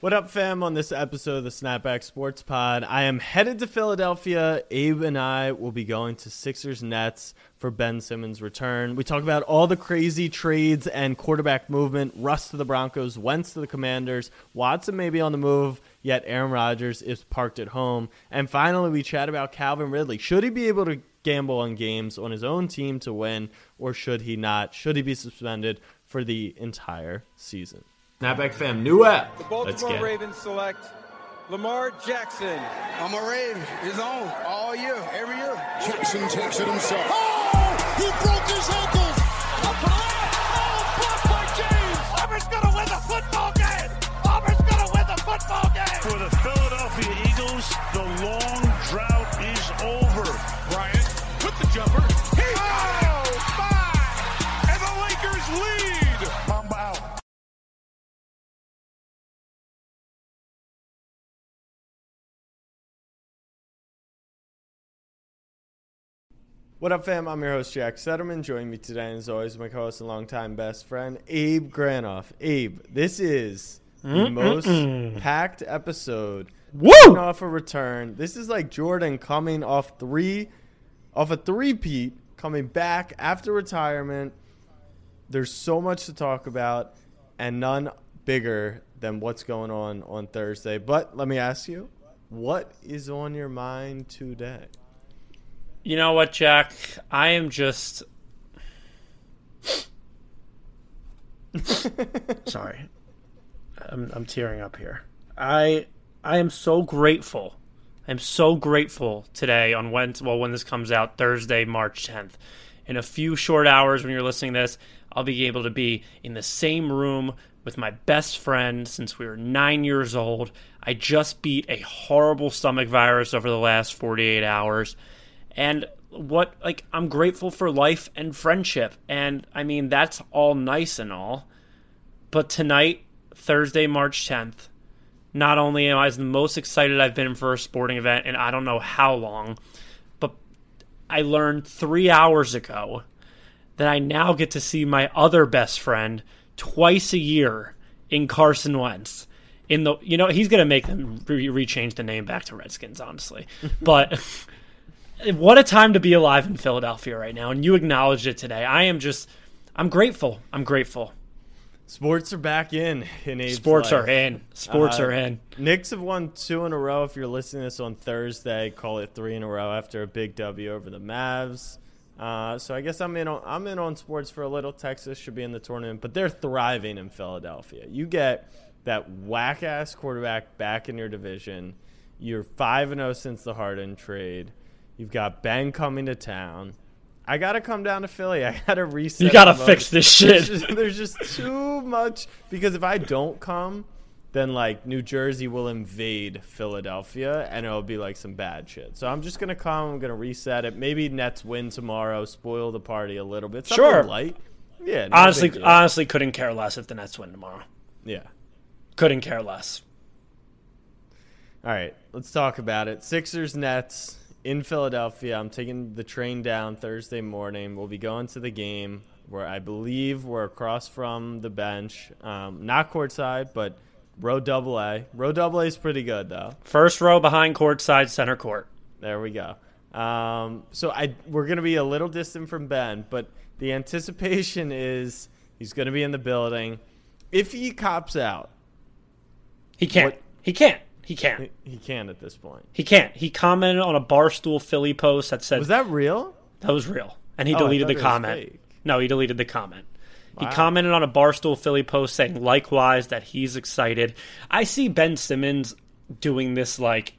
What up, fam? On this episode of the Snapback Sports Pod, I am headed to Philadelphia. Abe and I will be going to Sixers Nets for Ben Simmons' return. We talk about all the crazy trades and quarterback movement. Russ to the Broncos, Wentz to the Commanders, Watson may be on the move, yet Aaron Rodgers is parked at home. And finally, we chat about Calvin Ridley. Should he be able to gamble on games on his own team to win, or should he not? Should he be suspended for the entire season? Snapback fam, new app. The Baltimore Ravens select Lamar Jackson. I'm a Raven. He's on all year, every year. Jackson takes it himself. Oh! He broke his ankles. Up for Oh, blocked by James. Auburn's gonna win the football game. Auburn's gonna win the football game. For the Philadelphia Eagles, the long drought is over. Bryant with the jumper. What up, fam? I'm your host, Jack Settleman. Joining me today, and as always, my co host and longtime best friend, Abe Granoff. Abe, this is the most packed episode. Woo! Coming off a return. This is like Jordan coming off three, off a three-peat, coming back after retirement. There's so much to talk about, and none bigger than what's going on on Thursday. But let me ask you, what is on your mind today? You know what, Jack? I am just. Sorry, I'm I'm tearing up here. I I am so grateful. I'm so grateful today on when well when this comes out Thursday, March 10th. In a few short hours when you're listening to this, I'll be able to be in the same room with my best friend since we were 9 years old. I just beat a horrible stomach virus over the last 48 hours and what like I'm grateful for life and friendship. And I mean that's all nice and all. But tonight Thursday March 10th not only am I the most excited I've been for a sporting event and I don't know how long but I learned 3 hours ago that I now get to see my other best friend twice a year in Carson Wentz. In the you know he's going to make them re- rechange the name back to Redskins honestly. But what a time to be alive in Philadelphia right now, and you acknowledged it today. I am just, I'm grateful. I'm grateful. Sports are back in in Abe's Sports life. are in. Sports Uh, are in. Knicks have won two in a row. If you're listening to this on Thursday, call it three in a row after a big W over the Mavs. Uh, so I guess I'm in on I'm in on sports for a little. Texas should be in the tournament, but they're thriving in Philadelphia. You get that whack ass quarterback back in your division. You're five and zero since the Harden trade. You've got Ben coming to town. I gotta come down to Philly. I gotta reset. You gotta fix this There's shit. just, there's just too much because if I don't come, then like New Jersey will invade Philadelphia and it'll be like some bad shit. So I'm just gonna come. I'm gonna reset it. Maybe Nets win tomorrow, spoil the party a little bit. Something Sure. light. Yeah. no honestly, big deal. honestly, couldn't care less if the Nets win tomorrow. yeah. Couldn't care less. All right, let's talk about it. Sixers Nets in Philadelphia. I'm taking the train down Thursday morning. We'll be going to the game where I believe we're across from the bench, um, not courtside, but row double A. Row double A is pretty good though. First row behind courtside center court. There we go. Um, so I we're gonna be a little distant from Ben, but the anticipation is he's gonna be in the building. If he cops out, He can't. What- He can't. He can't. he, he can at this point. He can't. He commented on a Barstool Philly post that said Was that real? That was real. And he Oh, deleted the comment. No, he deleted the comment. He commented on a Barstool Philly post saying likewise that he's excited. I see Ben Simmons doing this like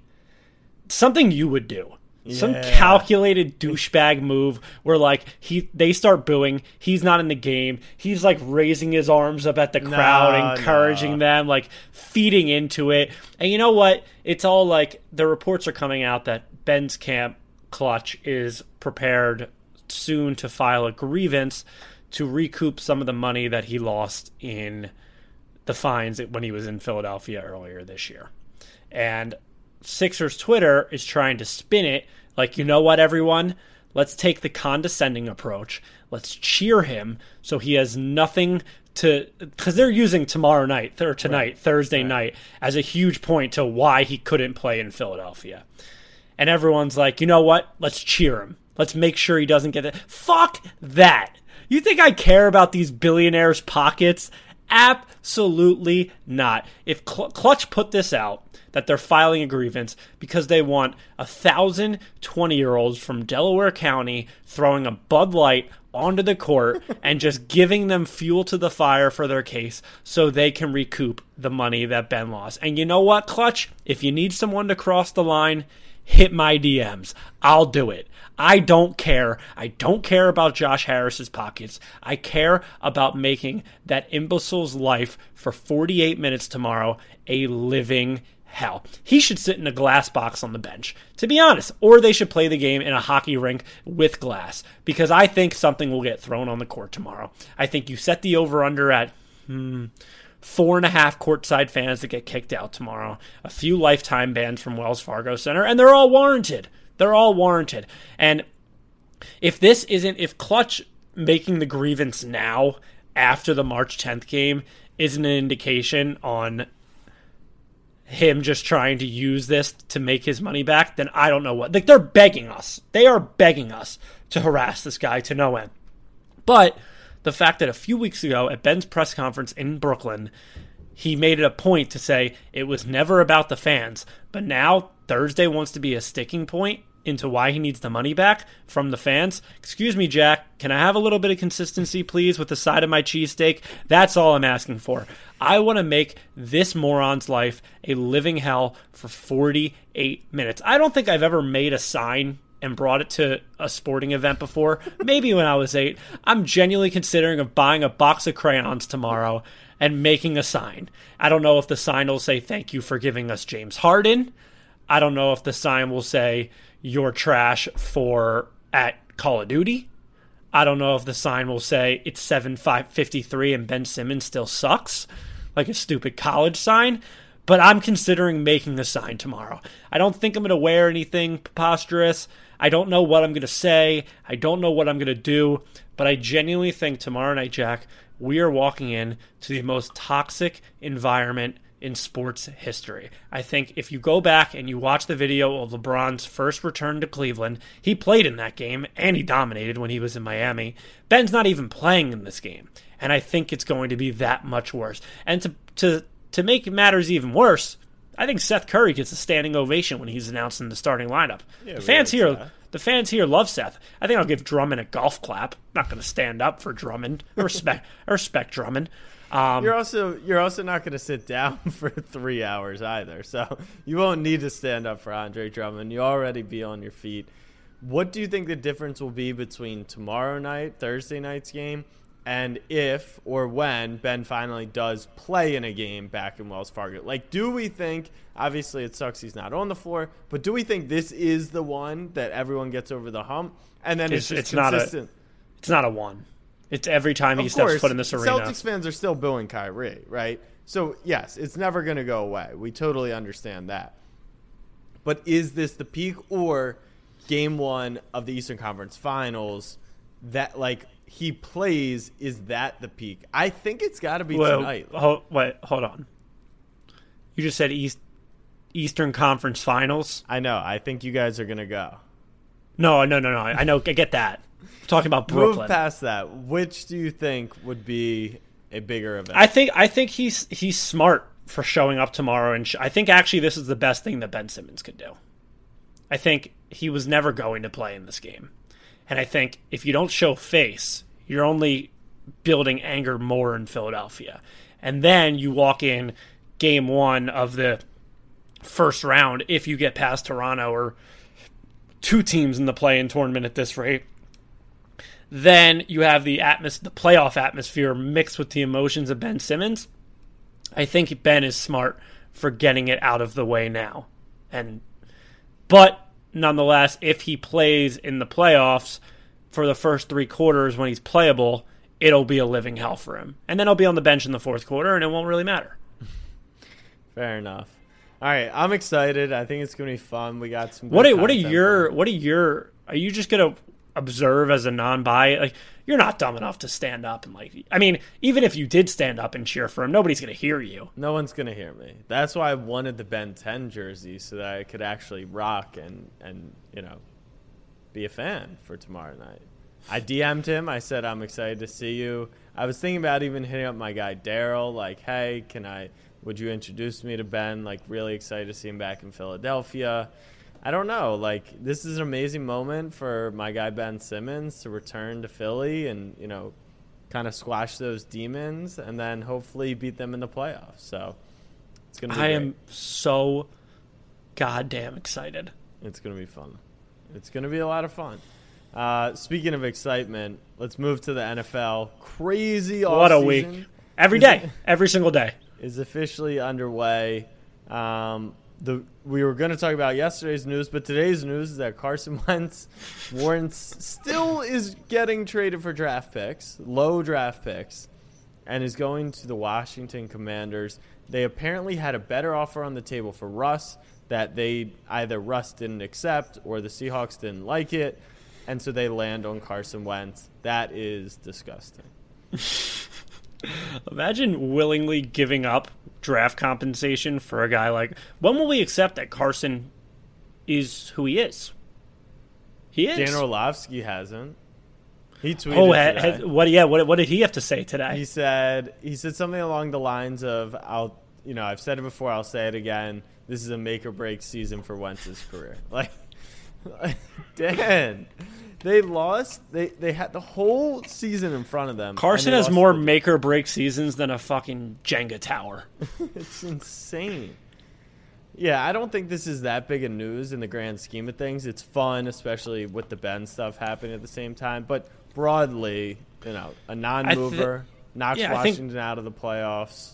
something you would do. Some calculated douchebag move where like he they start booing, he's not in the game. He's like raising his arms up at the crowd, No, encouraging no. them, like feeding into it. And you know what? It's all like the reports are coming out that Ben's camp Klutch is prepared soon to file a grievance to recoup some of the money that he lost in the fines when he was in Philadelphia earlier this year. And Sixers Twitter is trying to spin it like, you know what, everyone? Let's take the condescending approach. Let's cheer him so he has nothing to because they're using tomorrow night or tonight Thursday night as a huge point to why he couldn't play in Philadelphia. And everyone's like, you know what? Let's cheer him. Let's make sure he doesn't get it. Fuck that. You think I care about these billionaires' pockets? Absolutely not. If Cl- Klutch put this out, that they're filing a grievance because they want a thousand 20 year olds from Delaware County throwing a Bud Light onto the court and just giving them fuel to the fire for their case so they can recoup the money that Ben lost. And you know what, Klutch? If you need someone to cross the line, hit my DMs. I'll do it. I don't care. I don't care about Josh Harris's pockets. I care about making that imbecile's life for 48 minutes tomorrow a living hell. He should sit in a glass box on the bench, to be honest, or they should play the game in a hockey rink with glass because I think something will get thrown on the court tomorrow. I think you set the over under at hmm, four and a half courtside fans that get kicked out tomorrow, a few lifetime bans from Wells Fargo Center, and they're all warranted. They're all warranted. And if this isn't, if Klutch making the grievance now after the March 10th game isn't an indication on him just trying to use this to make his money back, then I don't know what. Like they're begging us. They are begging us to harass this guy to no end. But the fact that a few weeks ago at Ben's press conference in Brooklyn, he made it a point to say it was never about the fans, but now Thursday wants to be a sticking point into why he needs the money back from the fans. Excuse me, Jack. Can I have a little bit of consistency, please, with the side of my cheesesteak? That's all I'm asking for. I want to make this moron's life a living hell for 48 minutes. I don't think I've ever made a sign and brought it to a sporting event before. Maybe when I was eight. I'm genuinely considering of buying a box of crayons tomorrow and making a sign. I don't know if the sign will say thank you for giving us James Harden. I don't know if the sign will say you're trash for at Call of Duty. I don't know if the sign will say it's 7553 and Ben Simmons still sucks, like a stupid college sign. But I'm considering making the sign tomorrow. I don't think I'm going to wear anything preposterous. I don't know what I'm going to say. I don't know what I'm going to do. But I genuinely think tomorrow night, Jack, we are walking in to the most toxic environment in sports history. I think if you go back and you watch the video of LeBron's first return to Cleveland, he played in that game and he dominated when he was in Miami. Ben's not even playing in this game, and I think it's going to be that much worse. And to to to make matters even worse, I think Seth Curry gets a standing ovation when he's announced in the starting lineup. Yeah, the fans here that. the fans here love Seth. I think I'll give Drummond a golf clap. I'm not going to stand up for Drummond. I respect I respect Drummond. Um, You're also you're also not going to sit down for three hours either, so you won't need to stand up for Andre Drummond. You already be on your feet. What do you think the difference will be between tomorrow night, Thursday night's game, and if or when Ben finally does play in a game back in Wells Fargo? Like, do we think? Obviously, it sucks he's not on the floor, but do we think this is the one that everyone gets over the hump, and then it's, It's- just it's not a- it's not a one. It's every time he of steps course, foot in this arena. Celtics fans are still booing Kyrie, right? So yes, it's never going to go away. We totally understand that. But is this the peak or game one of the Eastern Conference Finals that like he plays? Is that the peak? I think it's got to be Well, tonight. ho- wait, hold on. You just said East Eastern Conference Finals. I know. I think you guys are going to go. No, no, no, no. I know. I get that. I'm talking about Brooklyn. Move past that. Which do you think would be a bigger event? I think. I think he's he's smart for showing up tomorrow, and sh- I think actually this is the best thing that Ben Simmons could do. I think he was never going to play in this game, and I think if you don't show face, you're only building anger more in Philadelphia, and then you walk in game one of the first round if you get past Toronto or two teams in the play-in tournament at this rate. Then you have the atmos- the playoff atmosphere mixed with the emotions of Ben Simmons. I think Ben is smart for getting it out of the way now. And but nonetheless, if he plays in the playoffs for the first 3 quarters when he's playable, it'll be a living hell for him. And then he'll be on the bench in the fourth quarter and it won't really matter. Fair enough. All right, I'm excited. I think it's going to be fun. We got some. What are what are your for- what are your are you just gonna observe as a non-buy, like you're not dumb enough to stand up and like. I mean, even if you did stand up and cheer for him, nobody's gonna hear you. No one's gonna hear me. That's why I wanted the Ben 10 jersey so that I could actually rock and and you know be a fan for tomorrow night. I DM'd him. I said I'm excited to see you. I was thinking about even hitting up my guy Daryl, like, hey, can I? Would you introduce me to Ben? Like, really excited to see him back in Philadelphia. I don't know. Like, this is an amazing moment for my guy Ben Simmons to return to Philly and you know, kind of squash those demons and then hopefully beat them in the playoffs. So it's gonna. Be I great. am so goddamn excited. It's gonna be fun. It's gonna be a lot of fun. Uh, speaking of excitement, let's move to the NFL. Crazy What a offseason week! Every day, every single day. is officially underway. Um, the we were going to talk about yesterday's news, but today's news is that Carson Wentz warrants still is getting traded for draft picks, low draft picks, and is going to the Washington Commanders. They apparently had a better offer on the table for Russ that they either Russ didn't accept or the Seahawks didn't like it, and so they land on Carson Wentz. That is disgusting. Imagine willingly giving up draft compensation for a guy like. When will we accept that Carson is who he is? He is. Dan Orlovsky hasn't. He tweeted oh, ha- today. ha- what? Yeah. What? What did he have to say today? he said he said something along the lines of I'll you know I've said it before I'll say it again this is a make or break season for Wentz's career like, like Dan they lost. They they had the whole season in front of them Carson has more the- make or break seasons than a fucking Jenga tower. it's insane. Yeah I don't think this is that big of news in the grand scheme of things. It's fun especially with the Ben stuff happening at the same time but broadly you know a non-mover knocks yeah, I think- Washington out of the playoffs.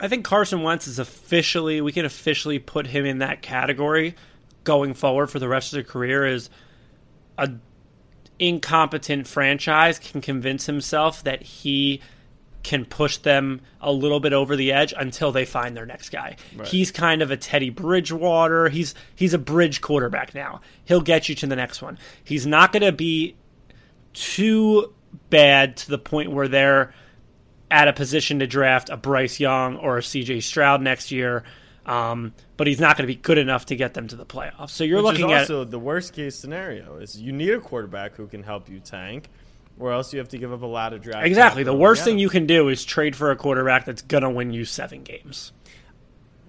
I think Carson Wentz is officially we can officially put him in that category going forward for the rest of the career is a incompetent franchise can convince himself that he can push them a little bit over the edge until they find their next guy. He's kind of a Teddy Bridgewater. He's he's a bridge quarterback now. He'll get you to the next one. He's not going to be too bad to the point where they're at a position to draft a Bryce Young or a CJ Stroud next year. Um, but he's not going to be good enough to get them to the playoffs. So you're Which looking is at also the worst case scenario is you need a quarterback who can help you tank, or else you have to give up a lot of draft. exactly the worst thing you can do is trade for a quarterback that's going to win you seven games.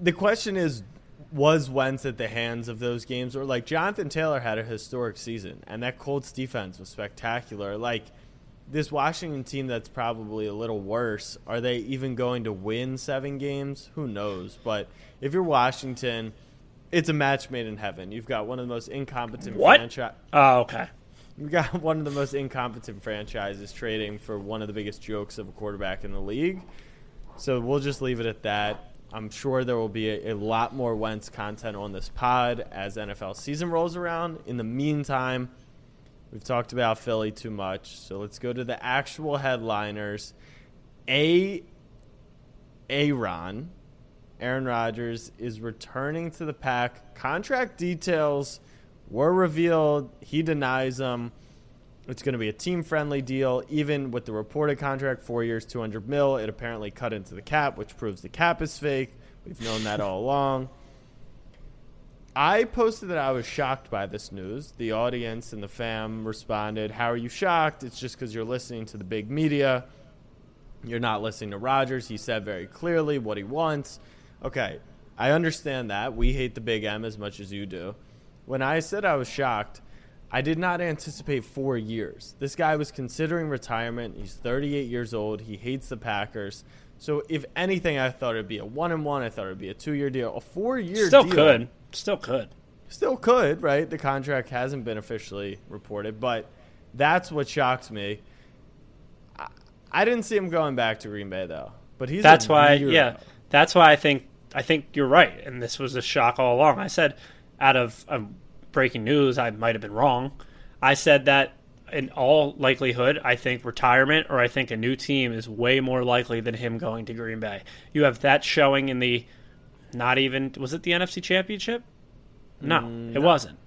The question is, was Wentz at the hands of those games, or like Jonathan Taylor had a historic season, and that Colts defense was spectacular. Like this Washington team that's probably a little worse. Are they even going to win seven games? Who knows? But if you're Washington, it's a match made in heaven. You've got one of the most incompetent franchise. Oh, okay. We got one of the most incompetent franchises trading for one of the biggest jokes of a quarterback in the league. So we'll just leave it at that. I'm sure there will be a, a lot more Wentz content on this pod as NFL season rolls around. In the meantime, we've talked about Philly too much. So let's go to the actual headliners. A Aaron, Aaron Rodgers is returning to the pack. Contract details were revealed. He denies them. It's going to be a team friendly deal. Even with the reported contract, four years, 200 mil, it apparently cut into the cap, which proves the cap is fake. We've known that all along. I posted that I was shocked by this news. The audience and the fam responded, How are you shocked? It's just because you're listening to the big media. You're not listening to Rodgers. He said very clearly what he wants. Okay, I understand that. We hate the big M as much as you do. When I said I was shocked, I did not anticipate four years. This guy was considering retirement. He's 38 years old. He hates the Packers. So, if anything, I thought it'd be a one and one. I thought it'd be a two year deal. A four year Still deal. could. Still could. Still could, right? The contract hasn't been officially reported, but that's what shocks me. I, I didn't see him going back to Green Bay though. But he's That's a why, weirdo. yeah, that's why I think I think you're right, and this was a shock all along. I said, out of um, breaking news, I might have been wrong. I said that in all likelihood, I think retirement or I think a new team is way more likely than him going to Green Bay. You have that showing in the not even was it the NFC Championship? No, it wasn't.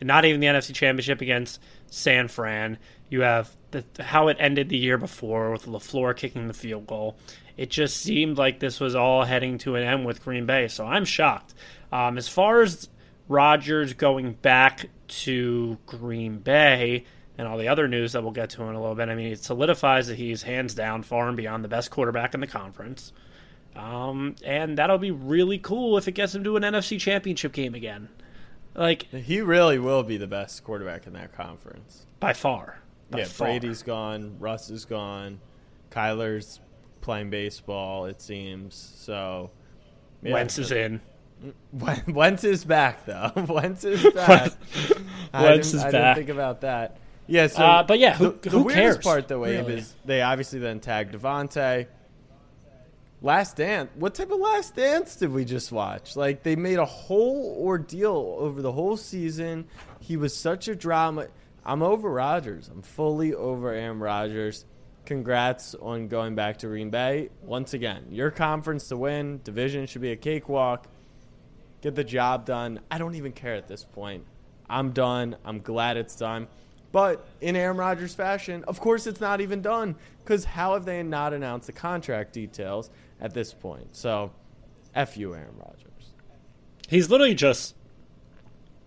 not even the NFC Championship against San Fran. You have the, how it ended the year before with LaFleur kicking the field goal. It just seemed like this was all heading to an end with Green Bay. So I'm shocked. Um, as far as Rodgers going back to Green Bay and all the other news that we'll get to in a little bit, I mean, it solidifies that he's hands down far and beyond the best quarterback in the conference. Um, and that'll be really cool if it gets him to an NFC championship game again. Like, He really will be the best quarterback in that conference. by far. By yeah, far. Brady's gone, Russ is gone, Kyler's playing baseball. It seems so. yeah, Wentz is in. Wen- Wentz is back though. Wentz is back. I Wentz didn't- is I back. Didn't think about that. Yeah. So, Uh, but yeah, who- the, the weirdest cares, part though, Abe, really? is they obviously then tag Davante. Last dance. What type of last dance did we just watch? Like they made a whole ordeal over the whole season. He was such a drama. I'm over Rodgers. I'm fully over Aaron Rodgers. Congrats on going back to Green Bay. Once again, your conference to win. Division should be a cakewalk. Get the job done. I don't even care at this point. I'm done. I'm glad it's done. But in Aaron Rodgers fashion, of course it's not even done because how have they not announced the contract details at this point? So, F you, Aaron Rodgers. He's literally just.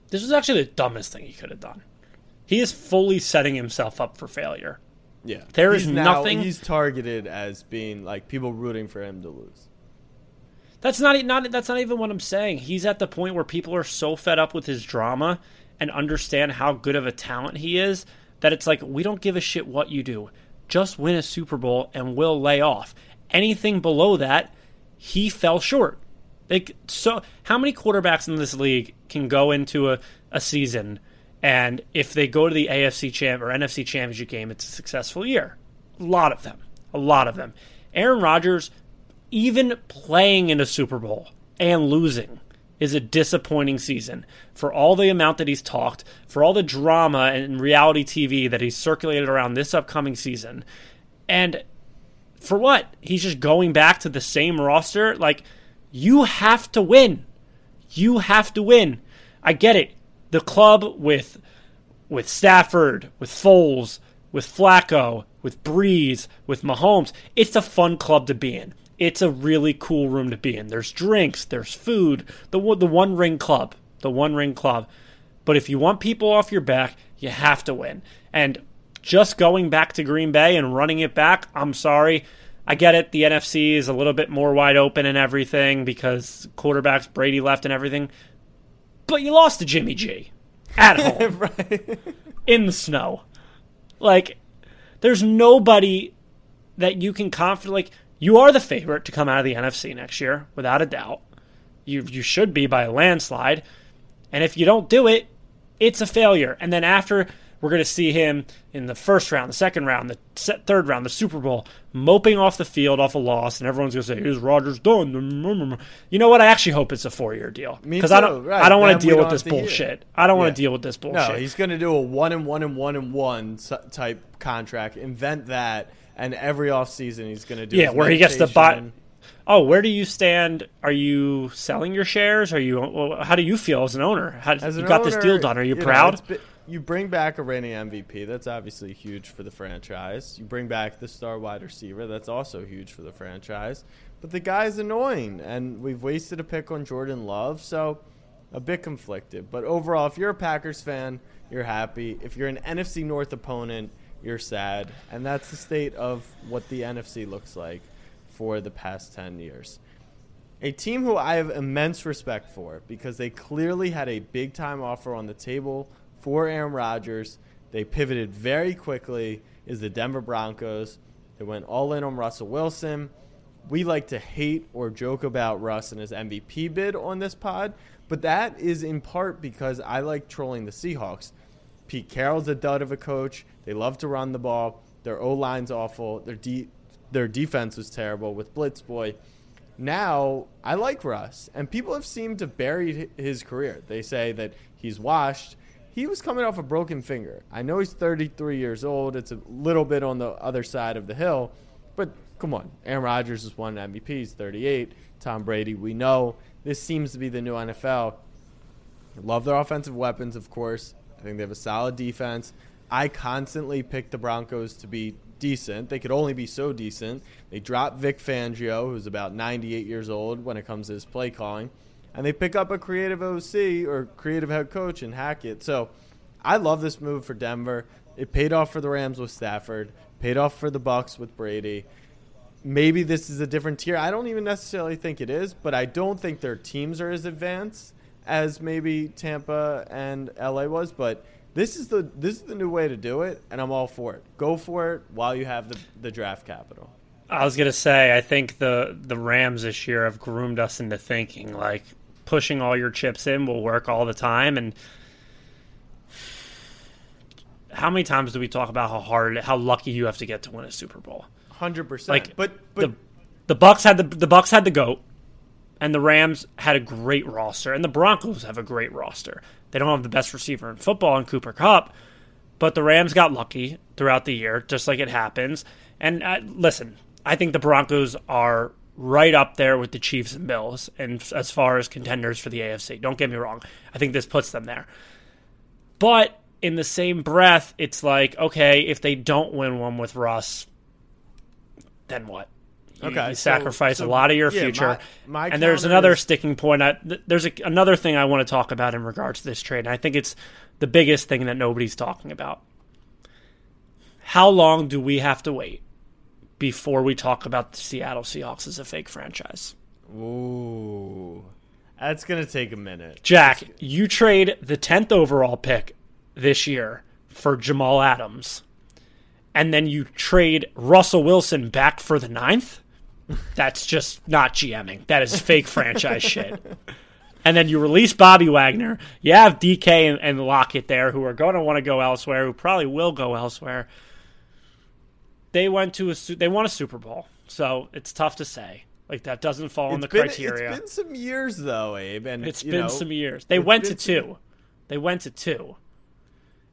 This was actually the dumbest thing he could have done. He is fully setting himself up for failure. Yeah. There is He's now- nothing- He's targeted as being like people rooting for him to lose. That's not, e, not that's not even what I'm saying. He's at the point where people are so fed up with his drama and understand how good of a talent he is that it's like we don't give a shit what you do. Just win a Super Bowl and we'll lay off. Anything below that, he fell short. Like so how many quarterbacks in this league can go into a, a season and if they go to the AFC champ or NFC championship game, it's a successful year? A lot of them. A lot of them. Aaron Rodgers even playing in a Super Bowl and losing is a disappointing season for all the amount that he's talked, for all the drama and reality TV that he's circulated around this upcoming season. And for what? He's just going back to the same roster? Like, you have to win. You have to win. I get it. The club with with Stafford, with Foles, with Flacco, with Brees, with Mahomes, it's a fun club to be in. It's a really cool room to be in. There's drinks, there's food, the the one ring club, the one ring club. But if you want people off your back, you have to win. And just going back to Green Bay and running it back, I'm sorry. I get it. The NFC is a little bit more wide open and everything because quarterbacks Brady left and everything. But you lost to Jimmy G at home right. in the snow. Like, there's nobody that you can confidently. Like, you are the favorite to come out of the NFC next year, without a doubt. You you should be by a landslide. And if you don't do it, it's a failure. And then after, we're going to see him in the first round, the second round, the third round, the Super Bowl, moping off the field off a loss, and everyone's going to say, "Is Rodgers done?" Mm, mm, mm, you know what? I actually hope it's a four-year deal because I don't. right. I don't want to deal with this have to hear it. bullshit. I don't want to deal with this bullshit. No, he's going to do a one and one and one and one type contract. Invent that, and every offseason he's going to do. Yeah, where he gets the buy. Oh, where do you stand? Are you selling your shares? Are you? How do you feel as an owner? How, As you got this deal done? Are you, know, proud? it's bi- you bring back a reigning MVP. That's obviously huge for the franchise. You bring back the star wide receiver. That's also huge for the franchise. But the guy's annoying, and we've wasted a pick on Jordan Love, so a bit conflicted. But overall, if you're a Packers fan, you're happy. If you're an NFC North opponent, you're sad. And that's the state of what the NFC looks like for the past 10 years a team who I have immense respect for because they clearly had a big time offer on the table for Aaron Rodgers. They pivoted very quickly. Is the Denver Broncos? They went all in on Russell Wilson. We like to hate or joke about Russ and his MVP bid on this pod, but that is in part because I like trolling the Seahawks. Pete Carroll's a dud of a coach. They love to run the ball. Their O line's awful. Their de- their defense was terrible with Blitz Boy now I like Russ, and people have seemed to bury his career. They say that he's washed. He was coming off a broken finger. I know he's 33 years old. It's a little bit on the other side of the hill, but come on. Aaron Rodgers has won MVP. He's 38. Tom Brady, we know this seems to be the new NFL. Love their offensive weapons, of course. I think they have a solid defense. I constantly pick the Broncos to be decent. They could only be so decent. They dropped Vic Fangio, who's about 98 years old when it comes to his play calling, and they pick up a creative OC or creative head coach and Hackett. So I love this move for Denver. It paid off for the Rams with Stafford, paid off for the Bucks with Brady. Maybe this is a different tier. I don't even necessarily think it is, but I don't think their teams are as advanced as maybe Tampa and LA was, but this is the this is the new way to do it, and I'm all for it. Go for it while you have the, the draft capital. I was gonna say, I think the the Rams this year have groomed us into thinking like pushing all your chips in will work all the time, and how many times do we talk about how hard, how lucky you have to get to win a Super Bowl? Hundred percent. Like, but but the the Bucks had the the Bucks had the goat, and the Rams had a great roster, and the Broncos have a great roster. They don't have the best receiver in football in Cooper Kupp, but the Rams got lucky throughout the year, just like it happens. And uh, listen, I think the Broncos are right up there with the Chiefs and Bills, and as far as contenders for the AFC. Don't get me wrong. I think this puts them there. But in the same breath, it's like, okay, if they don't win one with Russ, then what? You, Okay, you sacrifice so, a lot of your yeah, future. my- my and there's another is- sticking point. I, th- there's a, another thing I want to talk about in regards to this trade. And I think it's the biggest thing that nobody's talking about. How long do we have to wait before we talk about the Seattle Seahawks as a fake franchise? ooh, that's gonna take a minute. Jack, you trade the 10th overall pick this year for Jamal Adams, and then you trade Russell Wilson back for the ninth? That's just not GMing. That is fake franchise shit. And then you release Bobby Wagner. You have DK and, and Lockett there who are going to want to go elsewhere, who probably will go elsewhere. They went to a they won a Super Bowl, so it's tough to say. Like that doesn't fall in the been- criteria. It's been some years though, Abe, and It's been know, some years. They went to been some- two. They went to two.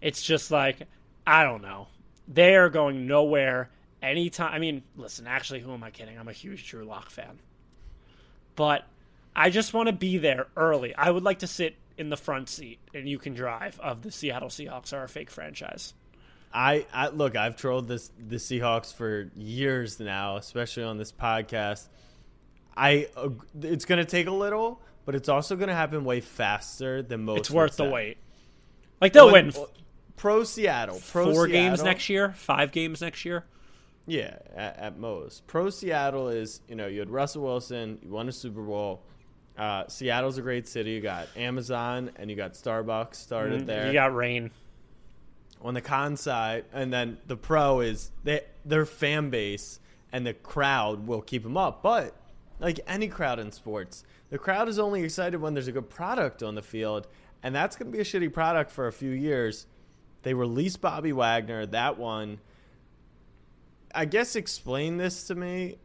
It's just like I don't know. They are going nowhere anytime. I mean, listen. Actually, who am I kidding? I'm a huge Drew Lock fan, but I just want to be there early. I would like to sit in the front seat and you can drive of the Seattle Seahawks are a fake franchise. I, I look. I've trolled this the Seahawks for years now, especially on this podcast. I ag- it's going to take a little, but it's also going to happen way faster than most. It's worth the wait. Like they'll When- win Pro Seattle, pro four games next year, five games next year. Yeah, at, at most. Pro Seattle is you know you had Russell Wilson, you won a Super Bowl. Uh, Seattle's a great city. You got Amazon and you got Starbucks started there. Mm, You got rain. On the con side, and then the pro is they, their fan base and the crowd will keep them up. But like any crowd in sports, the crowd is only excited when there's a good product on the field, and that's going to be a shitty product for a few years. They released Bobby Wagner, that one. I guess explain this to me.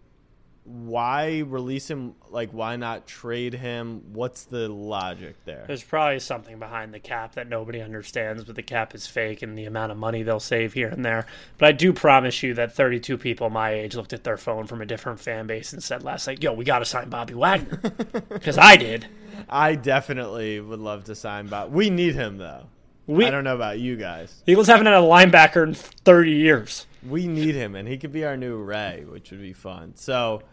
Why release him? Like, why not trade him? What's the logic there? There's probably something behind the cap that nobody understands, but the cap is fake and the amount of money they'll save here and there. But I do promise you that 32 people my age looked at their phone from a different fan base and said last night, yo, we got to sign Bobby Wagner. Because I did. I definitely would love to sign Bob. We need him though. We, I don't know about you guys. Eagles haven't had a linebacker in 30 years. We need him, and he could be our new Ray, which would be fun. So,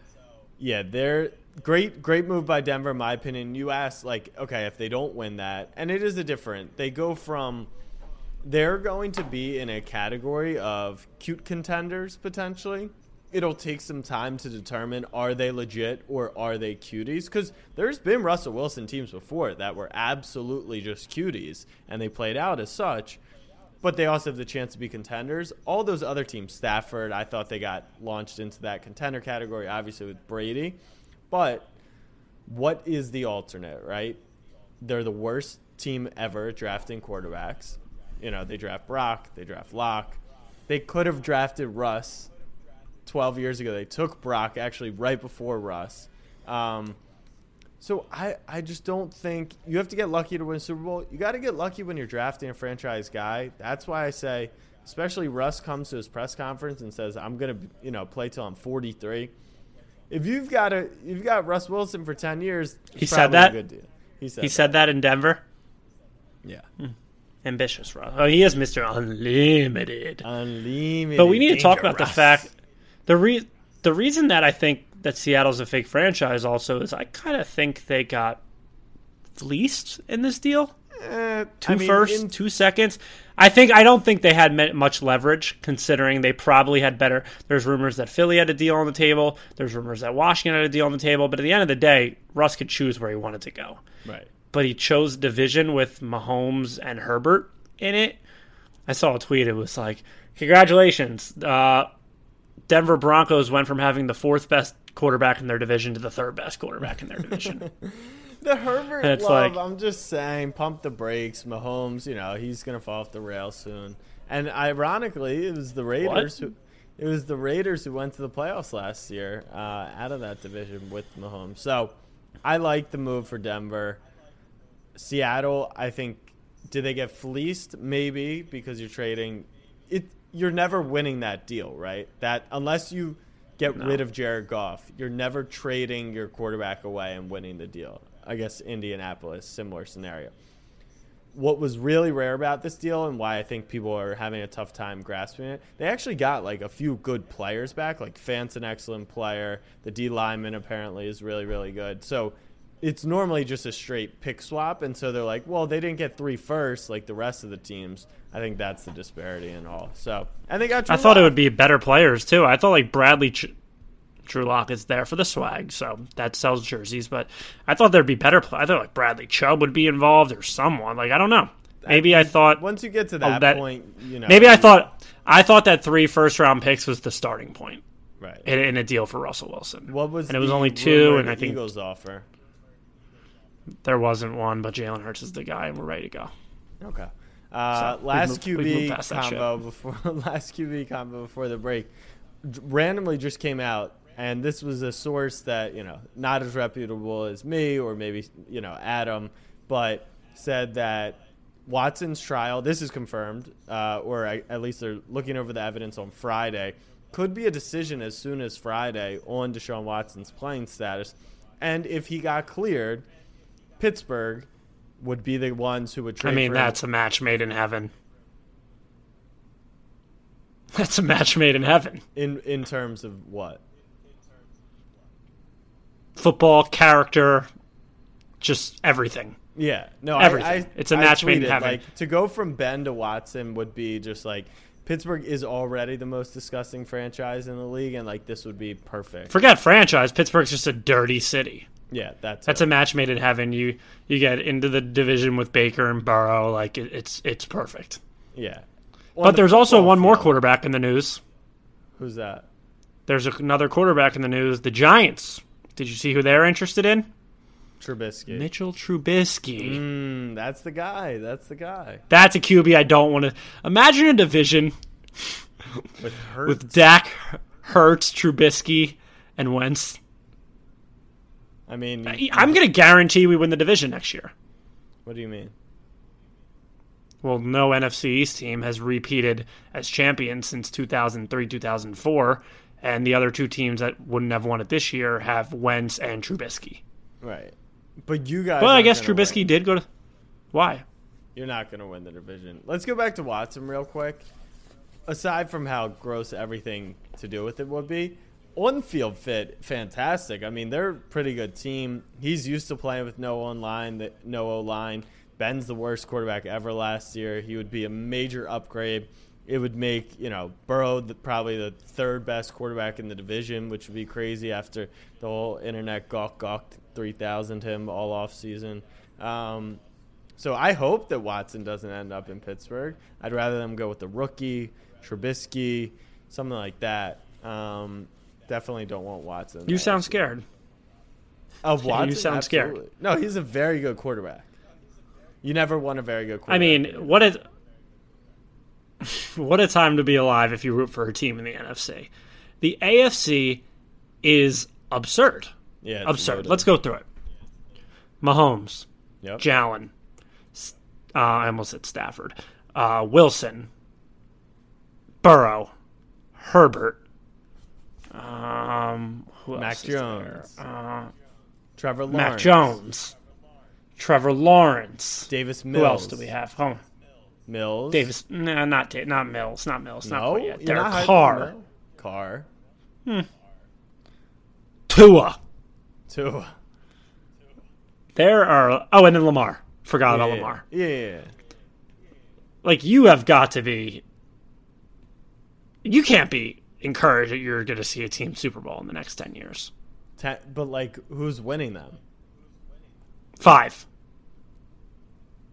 yeah, they're great. Great move by Denver, in my opinion. You asked, like, okay, if they don't win that, and it is a different. They go from they're going to be in a category of cute contenders potentially. It'll take some time to determine are they legit or are they cuties because there's been Russell Wilson teams before that were absolutely just cuties and they played out as such but they also have the chance to be contenders. All those other teams, Stafford, I thought they got launched into that contender category, obviously with Brady. But what is the alternate, right? They're the worst team ever drafting quarterbacks. You know, they draft Brock, they draft Lock. They could have drafted Russ 12 years ago. They took Brock actually right before Russ. Um, so I, I just don't think you have to get lucky to win Super Bowl. You got to get lucky when you're drafting a franchise guy. That's why I say, especially Russ comes to his press conference and says, "I'm gonna, you know, play till I'm 43." If you've got a, you've got Russ Wilson for 10 years. He said that? A good deal. He said. He that. said that in Denver. Yeah. Hmm. ambitious, Russ. Oh, he is Mister Unlimited. Unlimited. But we need to talk about the fact the re- the reason that I think that Seattle's a fake franchise also is I kind of think they got fleeced in this deal. Eh, Two I mean, firsts, in- two seconds. I think I don't think they had much leverage considering they probably had better. There's rumors that Philly had a deal on the table. There's rumors that Washington had a deal on the table. But at the end of the day, Russ could choose where he wanted to go. right. But he chose division with Mahomes and Herbert in it. I saw a tweet. It was like, "Congratulations, uh, Denver Broncos went from having the fourth best quarterback in their division to the third best quarterback in their division." The Herbert And it's love, like- I'm just saying, pump the brakes. Mahomes, you know, he's gonna fall off the rail soon. And ironically, it was the Raiders who, it was the Raiders who went to the playoffs last year, uh, out of that division with Mahomes. So, I like the move for Denver. Seattle, I think, did they get fleeced? Maybe because you're trading. It you're never winning that deal, right? That unless you get rid of Jared Goff, you're never trading your quarterback away and winning the deal. I guess Indianapolis, similar scenario. What was really rare about this deal and why I think people are having a tough time grasping it, they actually got like a few good players back. Like Fant's an excellent player. The D lineman apparently is really, really good. So it's normally just a straight pick swap. And so they're like, well, they didn't get three first like the rest of the teams. I think that's the disparity in all. So, and they got I thought it would be better players too. I thought like Bradley Ch- Drew Lock is there for the swag, so that sells jerseys. But I thought there'd be better. Play- I thought like Bradley Chubb would be involved or someone. Like I don't know. Maybe I thought Once you get to that, that- point, you know. maybe I thought I thought that three first round picks was the starting point Right. in, in a deal for Russell Wilson. What was and it was only two, and I think Eagles offer. There wasn't one. But Jalen Hurts is the guy, and we're ready to go. Okay. Uh, So, last moved- QB combo before last QB combo before the break randomly just came out, and this was a source that you know not as reputable as me or maybe you know Adam, but said that Watson's trial. This is confirmed, uh, or at least they're looking over the evidence on Friday. Could be a decision as soon as Friday on Deshaun Watson's playing status, and if he got cleared, Pittsburgh would be the ones who would trade. I mean, for him. that's a match made in heaven. That's a match made in heaven. In in terms of what? Football character, just everything. Yeah, no, Everything. I, I, It's a match made in heaven. Like to go from Ben to Watson would be just like Pittsburgh is already the most disgusting franchise in the league, and like this would be perfect. Forget franchise. Pittsburgh's just a dirty city. Yeah, that's That's it. a match made in heaven. You you get into the division with Baker and Burrow, like it, it's it's perfect. yeah. But there's also one more quarterback in the news. Who's that? There's another quarterback in the news. The Giants. Did you see who they're interested in? Trubisky. Mitchell Trubisky. Mm, that's the guy. That's the guy That's a QB I don't want to imagine a division with Hurts. with Dak, Hurts, Trubisky, and Wentz. I mean, you- I'm going to guarantee we win the division next year. what do you mean? Well, no NFC East team has repeated as champion since 2003, 2004, and the other two teams that wouldn't have won it this year have Wentz and Trubisky. Right. But you guys. But I guess Trubisky win. did go to. Why? You're not going to win the division. Let's go back to Watson real quick. Aside from how gross everything to do with it would be, on field fit, fantastic. I mean, they're a pretty good team. He's used to playing with no on line, no O line. Ben's the worst quarterback ever last year. He would be a major upgrade. It would make you know Burrow the, probably the third best quarterback in the division, which would be crazy after the whole internet gawk gawked three thousand him all off season. Um, so I hope that Watson doesn't end up in Pittsburgh. I'd rather them go with the rookie, Trubisky, something like that. Um, definitely don't want Watson. You sound scared. of yeah, you Watson. sound scared. No, he's a very good quarterback. You never won a very good quarterback. I mean, what is. What a time to be alive if you root for a team in the NFC. The AFC is absurd. yeah, Absurd. loaded. Let's go through it. Mahomes, Yep. Jalen, uh, I almost said Stafford, uh, Wilson, Burrow, Herbert, um, who Mac else? Jones, Uh, Trevor Lawrence, Mac Jones, Trevor Lawrence. Davis Mills. Who else do we have? Hold on. Mills. Davis, nah, not Da- not Mills, not Mills, not No, quite yet. you're not Derek hyping Carr, Mill? Carr. Tua. Two. There are oh, and then Lamar. Forgot about Lamar. Yeah, yeah, yeah. Like you have got to be. You can't be encouraged that you're going to see a team Super Bowl in the next ten years. Ten, but like, who's winning them? Five.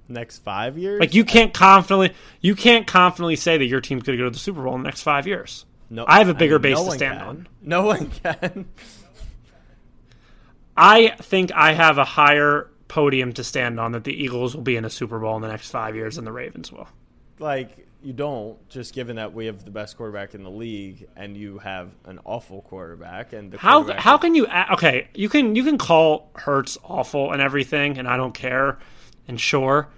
Next five years? Like you can't confidently you can't confidently say that your team's going to go to the Super Bowl in the next five years. no, I have a bigger mean, base no to stand can. on. No one can. I think I have a higher podium to stand on that the Eagles will be in a Super Bowl in the next five years than the Ravens will. like, you don't. Just given that we have the best quarterback in the league, and you have an awful quarterback, and the How how can you okay? You can you can call Hurts awful and everything, and I don't care, and sure,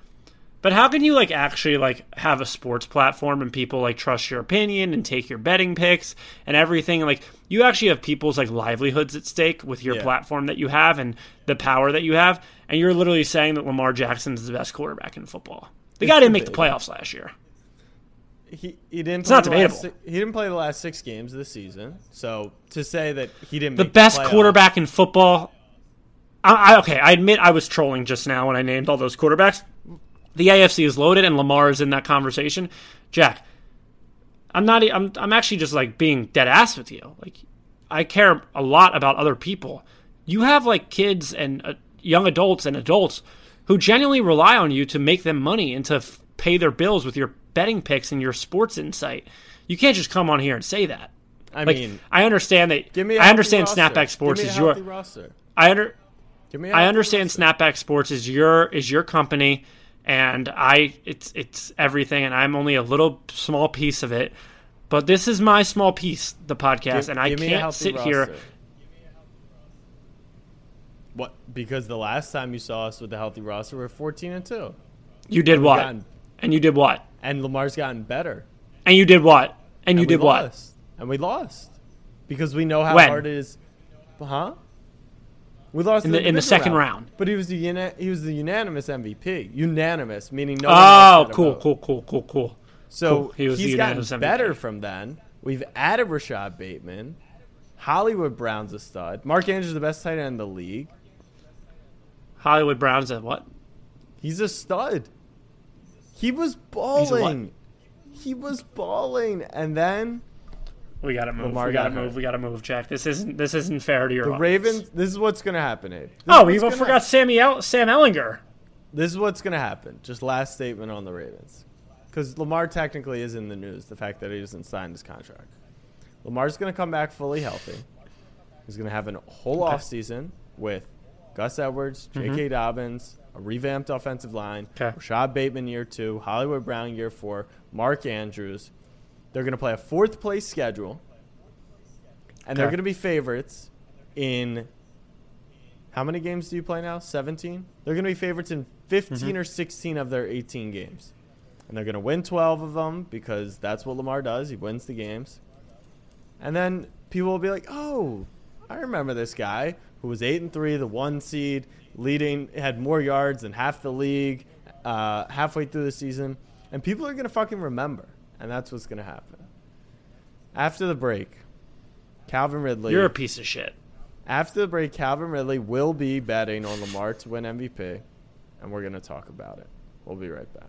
but how can you like actually like have a sports platform and people like trust your opinion and take your betting picks and everything? Like you actually have people's like livelihoods at stake with your Yeah. platform that you have and the power that you have, and you're literally saying that Lamar Jackson is the best quarterback in football. The guy didn't make the playoffs last year. He he didn't. It's play not the last he didn't play the last six games of the season. So to say that he didn't, the best playoffs- quarterback in football. I, I, okay, I admit I was trolling just now when I named all those quarterbacks. The AFC is loaded, and Lamar is in that conversation. Jack, I'm not. I'm. I'm actually just like being dead ass with you. Like, I care a lot about other people. You have like kids and uh, young adults and adults who genuinely rely on you to make them money and to f- pay their bills with your betting picks and your sports insight. You can't just come on here and say that. I Like, mean, I understand that. give me. a I understand roster. Snapback Sports Give me a is your. roster. I under. Give me. a I understand roster. Snapback Sports is your is your company, and I it's it's everything, and I'm only a little small piece of it. But this is my small piece, the podcast, Give- and I give me a can't sit here. What? Because the last time you saw us with the healthy roster, we we're 14 and two, You did what? And you did what? and Lamar's gotten better. And you did what? And you and we did what? lost. And we lost because we know how When? hard it is. Huh? We lost In the- in the second round. But he was the uni- he was the unanimous MVP. Unanimous, meaning no. Oh, cool, cool, cool, cool, cool. So Cool. He was the he's gotten MVP. better from then. We've added Rashod Bateman. Hollywood Brown's a stud. Mark Andrews is the best tight end in the league. Hollywood Browns at what? He's a stud. He was a what? balling. He was balling, and then We gotta move. Lamar we gotta got move. hurt. We gotta move, Jack. This isn't this isn't fair to your the audience. Ravens. This is what's gonna happen, Abe. This Oh, is we even gonna forgot Sammy El- Sam Ehlinger. This is what's going to happen. Just last statement on the Ravens. Because Lamar technically is in the news, the fact that he doesn't sign his contract. Lamar's going to come back fully healthy. He's going to have a whole Okay. offseason with Gus Edwards, mm-hmm. J.K. Dobbins, a revamped offensive line, Okay. Rashod Bateman year two, Hollywood Brown year four, Mark Andrews. They're going to play a fourth place schedule. And they're going to be favorites in how many games do you play now? 17? They're going to be favorites in 15 Mm-hmm. or 16 of their 18 games. And they're going to win 12 of them because that's what Lamar does. He wins the games. And then people will be like, "Oh, I remember this guy who was 8 and 3, the 1 seed, leading had more yards than half the league uh, halfway through the season." And people are going to fucking remember. And that's what's going to happen. After the break, Calvin Ridley You're a piece of shit. after the break, Calvin Ridley will be betting on Lamar to win MVP, and we're going to talk about it. We'll be right back.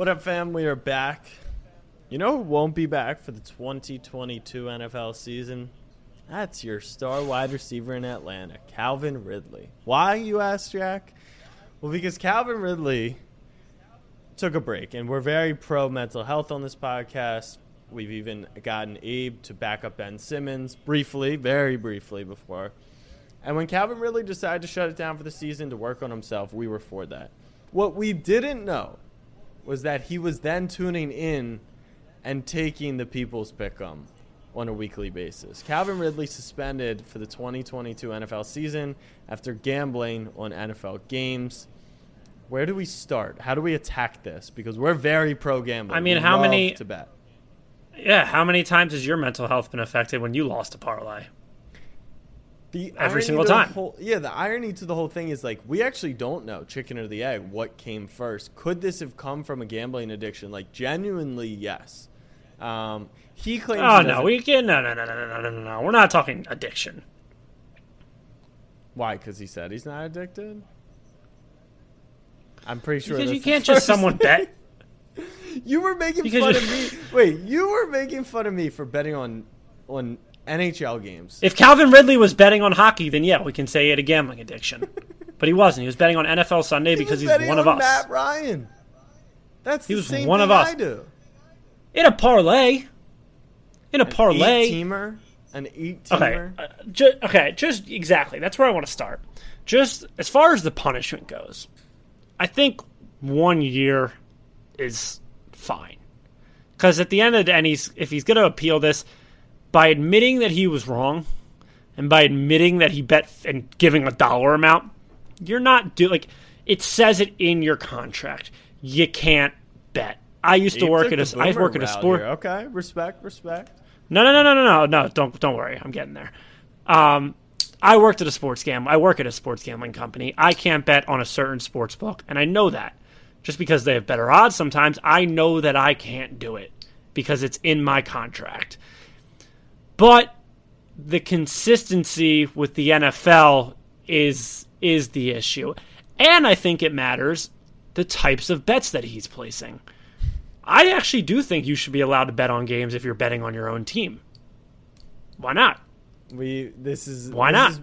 What up, fam? We are back. You know who won't be back for the 2022 NFL season? That's your star wide receiver in Atlanta, Calvin Ridley. Why, you ask, Jack? Well, because Calvin Ridley took a break, and we're very pro mental health on this podcast. We've even gotten Abe to back up Ben Simmons briefly, very briefly before. And when Calvin Ridley decided to shut it down for the season to work on himself, we were for that. What we didn't know was that he was then tuning in and taking the people's pick'em on a weekly basis. Calvin Ridley suspended for the 2022 NFL season after gambling on NFL games. Where do we start? How do we attack this? Because we're very pro gambling. I mean, We how many- to bet? Yeah, how many times has your mental health been affected when you lost a parlay? The Every single time. whole- yeah, the irony to the whole thing is like we actually don't know chicken or the egg what came first. Could this have come from a gambling addiction? Like genuinely, yes. Um, he claims. Oh he no, we can no no no no no no no no. We're not talking addiction. Why? Because he said he's not addicted. I'm pretty sure Because you can't just someone bet. You were making Because fun of me. Wait, you were making fun of me for betting on on NHL games. If Calvin Ridley was betting on hockey, then yeah, we can say he had a gambling addiction. but he wasn't. He was betting on NFL Sunday He because he's one of us. Matt Ryan. That's He was one of us. I do. In a parlay. In a parlay. Eight teamer, an eight Okay, teamer. uh, ju- okay, just exactly. That's where I want to start. Just as far as the punishment goes, I think one year is fine. Because at the end of the day, he's, if he's going to appeal this, by admitting that he was wrong, and by admitting that he bet and giving a dollar amount, you're not do like it says it in your contract. You can't bet. I used to work at a I work at a sport. here. Okay, respect, respect. No, no, no, no, no, no, no. Don't don't worry. I'm getting there. Um, I worked at a sports gam. I work at a sports gambling company. I can't bet on a certain sports book, and I know that. Just because they have better odds sometimes, I know that I can't do it because it's in my contract. But the consistency with the NFL is is the issue. And I think it matters the types of bets that he's placing. I actually do think you should be allowed to bet on games if you're betting on your own team. Why not? We this is Why this not? is-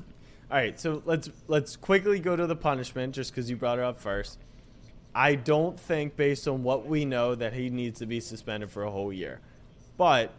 all right, so let's let's quickly go to the punishment just because you brought it up first. I don't think, based on what we know, that he needs to be suspended for a whole year. But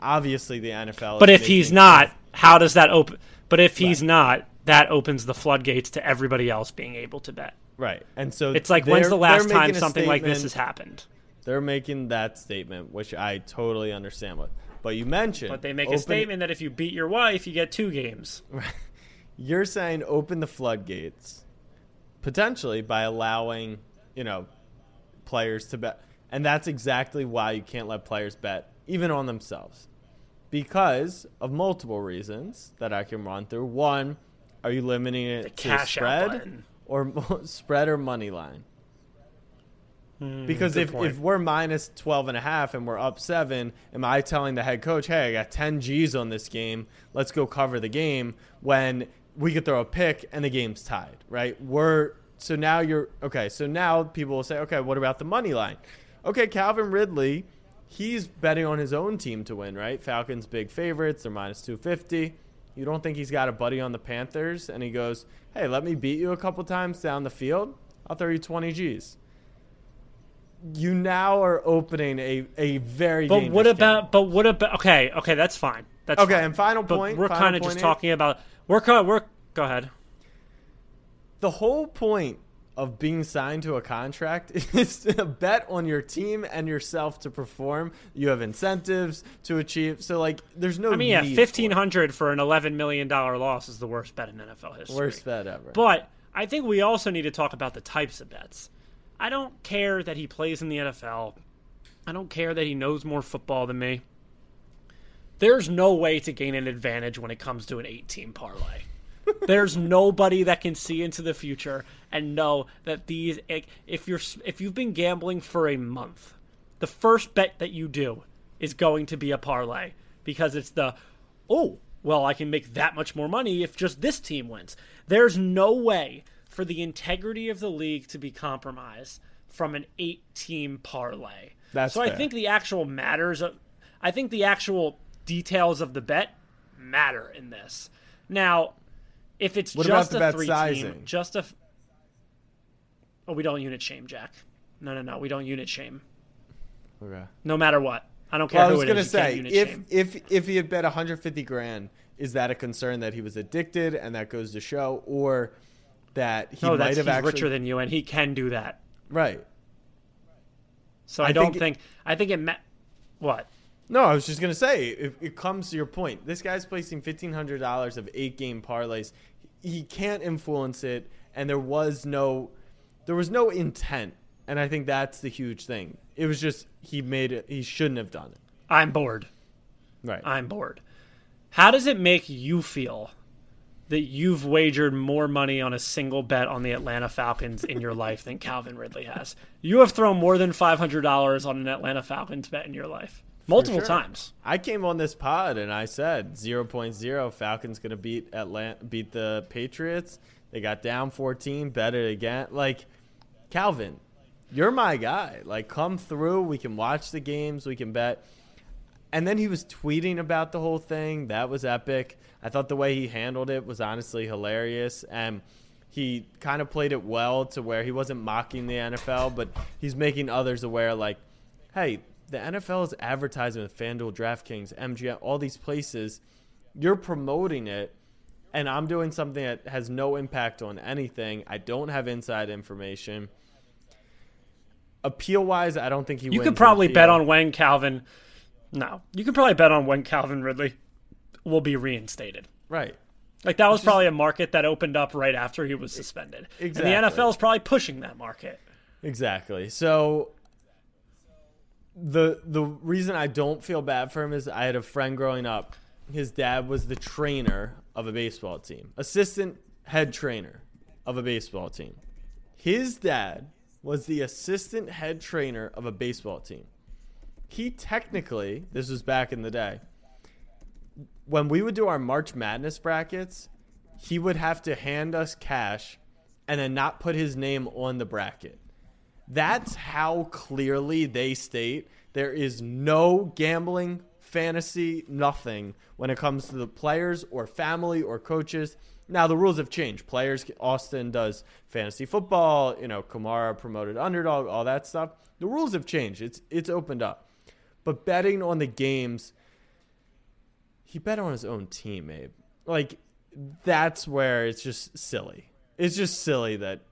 obviously, the NFL. But if he's not, how does that open? But if he's not, that opens the floodgates to everybody else being able to bet. right, and so It's like when's the last time something like this has happened? They're making that statement, which I totally understand with. But you mentioned, But they make open- a statement that if you beat your wife, you get two games. You're saying open the floodgates, potentially by allowing, you know, players to bet, and that's exactly why you can't let players bet even on themselves, because of multiple reasons that I can run through. One, are you limiting it to spread or spread or money line? Because Hmm, if, point. if we're minus 12 and a half and we're up seven, am I telling the head coach, hey, I got 10 G's on this game. Let's go cover the game when we could throw a pick and the game's tied, right? We're so now you're okay. So now people will say, okay, what about the money line? Okay, Calvin Ridley, he's betting on his own team to win, right? Falcons big favorites, they're minus 250. You don't think he's got a buddy on the Panthers and he goes, hey, let me beat you a couple times down the field? I'll throw you 20 G's you now are opening a, a very But what about? game. But what about? Okay, okay, that's fine. That's Okay, fine. and final But point, We're kind of just here. talking about. We're. We're go ahead. the whole point of being signed to a contract is to bet on your team and yourself to perform you have incentives to achieve so like there's no I mean, yeah, need for fifteen hundred for an eleven million dollar loss is the worst bet in NFL history. worst bet ever But I think we also need to talk about the types of bets. I don't care that he plays in the NFL. I don't care that he knows more football than me. There's no way to gain an advantage when it comes to an eight team parlay. There's nobody that can see into the future and know that these if you're if you've been gambling for a month, the first bet that you do is going to be a parlay because it's the oh, well, I can make that much more money if just this team wins. There's no way for the integrity of the league to be compromised from an eight team parlay. That's so I think the actual matters of I think the actual details of the bet matter in this. Now, if it's What just a three sizing? team, just a Oh, we don't unit shame, Jack. No, no, no, we don't unit shame okay no matter what. I don't care Well, I was gonna is. say if shame. if if he had bet 150 grand, is that a concern that he was addicted and that goes to show, or that he no, might have he's actually richer than you, and he can do that. right? So I, I don't think it- think. I think it. Ma- what? No, I was just gonna say it, it comes to your point. This guy's placing fifteen hundred dollars of eight game parlays. He can't influence it, and there was no, there was no intent, and I think that's the huge thing. It was just he made it. He shouldn't have done it. I'm bored. Right. I'm bored. How does it make you feel that you've wagered more money on a single bet on the Atlanta Falcons in your life than Calvin Ridley has? You have thrown more than $500 on an Atlanta Falcons bet in your life. Multiple sure. times. I came on this pod and I said 0.0 Falcons going to beat Atlanta beat the Patriots. They got down 14, bet it again. Like Calvin, you're my guy. Like come through, we can watch the games, we can bet. And then he was tweeting about the whole thing. That was epic. I thought the way he handled it was honestly hilarious and he kind of played it well to where he wasn't mocking the NFL, but he's making others aware like, hey, the NFL is advertising with FanDuel, DraftKings, MGM, all these places. You're promoting it, and I'm doing something that has no impact on anything. I don't have inside information. Appeal wise, I don't think he. You could probably bet on when Calvin. No. You could probably bet on when Calvin Ridley will be reinstated. right. Like that was probably a market that opened up right after he was suspended. Exactly. And the NFL is probably pushing that market. Exactly. So the the reason I don't feel bad for him is I had a friend growing up. His dad was the trainer of a baseball team, assistant head trainer of a baseball team. His dad was the assistant head trainer of a baseball team. He technically, this was back in the day, when we would do our March Madness brackets, he would have to hand us cash and then not put his name on the bracket. That's how clearly they state there is no gambling, fantasy, nothing when it comes to the players or family or coaches. Now the rules have changed. Players, Austin does fantasy football. You know, Kamara promoted underdog, all that stuff. The rules have changed. It's it's opened up. But betting on the games, he bet on his own team, Abe. Like that's where it's just silly. It's just silly that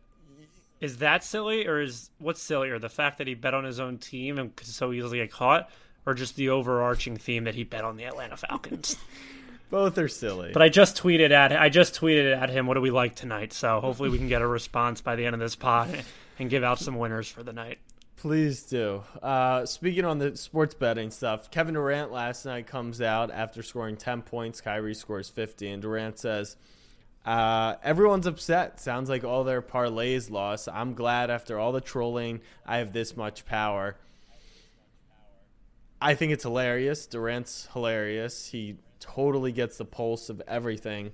Is that silly, or is what's sillier? The fact that he bet on his own team and could so easily get caught, or just the overarching theme that he bet on the Atlanta Falcons? both are silly. but I just tweeted at I just tweeted at him. What do we like tonight? So hopefully we can get a response by the end of this pod and give out some winners for the night. Please do. Uh, speaking on the sports betting stuff, Kevin Durant last night comes out after scoring 10 points. Kyrie scores 50, and Durant says, uh, Everyone's upset. Sounds like all their parlays lost. I'm glad after all the trolling, I have this much power. I think it's hilarious. Durant's hilarious. He totally gets the pulse of everything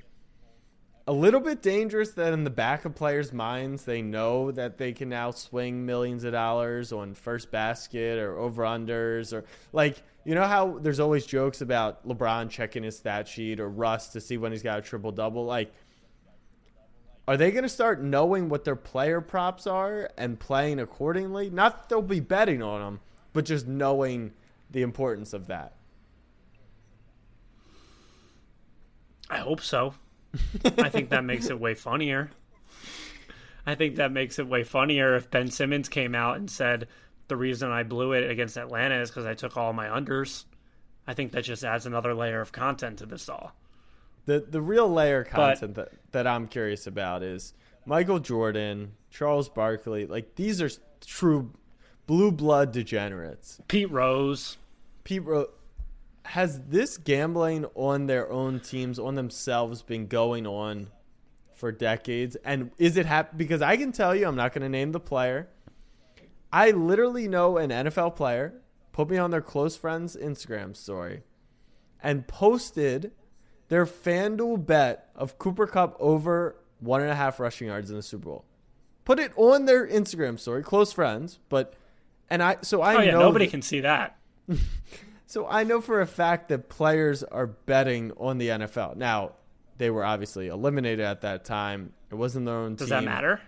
a little bit dangerous that in the back of players' minds they know that they can now swing millions of dollars on first basket or over unders or like you know how there's always jokes about LeBron checking his stat sheet or Russ to see when he's got a triple double like are they going to start knowing what their player props are and playing accordingly? Not that they'll be betting on them, but just knowing the importance of that. I hope so. I think that makes it way funnier. I think that makes it way funnier if Ben Simmons came out and said the reason I blew it against Atlanta is because I took all my unders. I think that just adds another layer of content to this all. The the real layer content that, that I'm curious about is Michael Jordan, Charles Barkley, like these are true blue blood degenerates. Pete Rose. Pete Ro- has this gambling on their own teams, on themselves, been going on for decades? And is it hap- because I can tell you, I'm not going to name the player. I literally know an NFL player put me on their close friends Instagram story and posted their FanDuel bet of Cooper Kupp over one and a half rushing yards in the Super Bowl. Put it on their Instagram story, close friends, but and I so I Oh yeah, know nobody that- can see that. so I know for a fact that players are betting on the NFL. Now, they were obviously eliminated at that time. It wasn't their own Does team. that matter?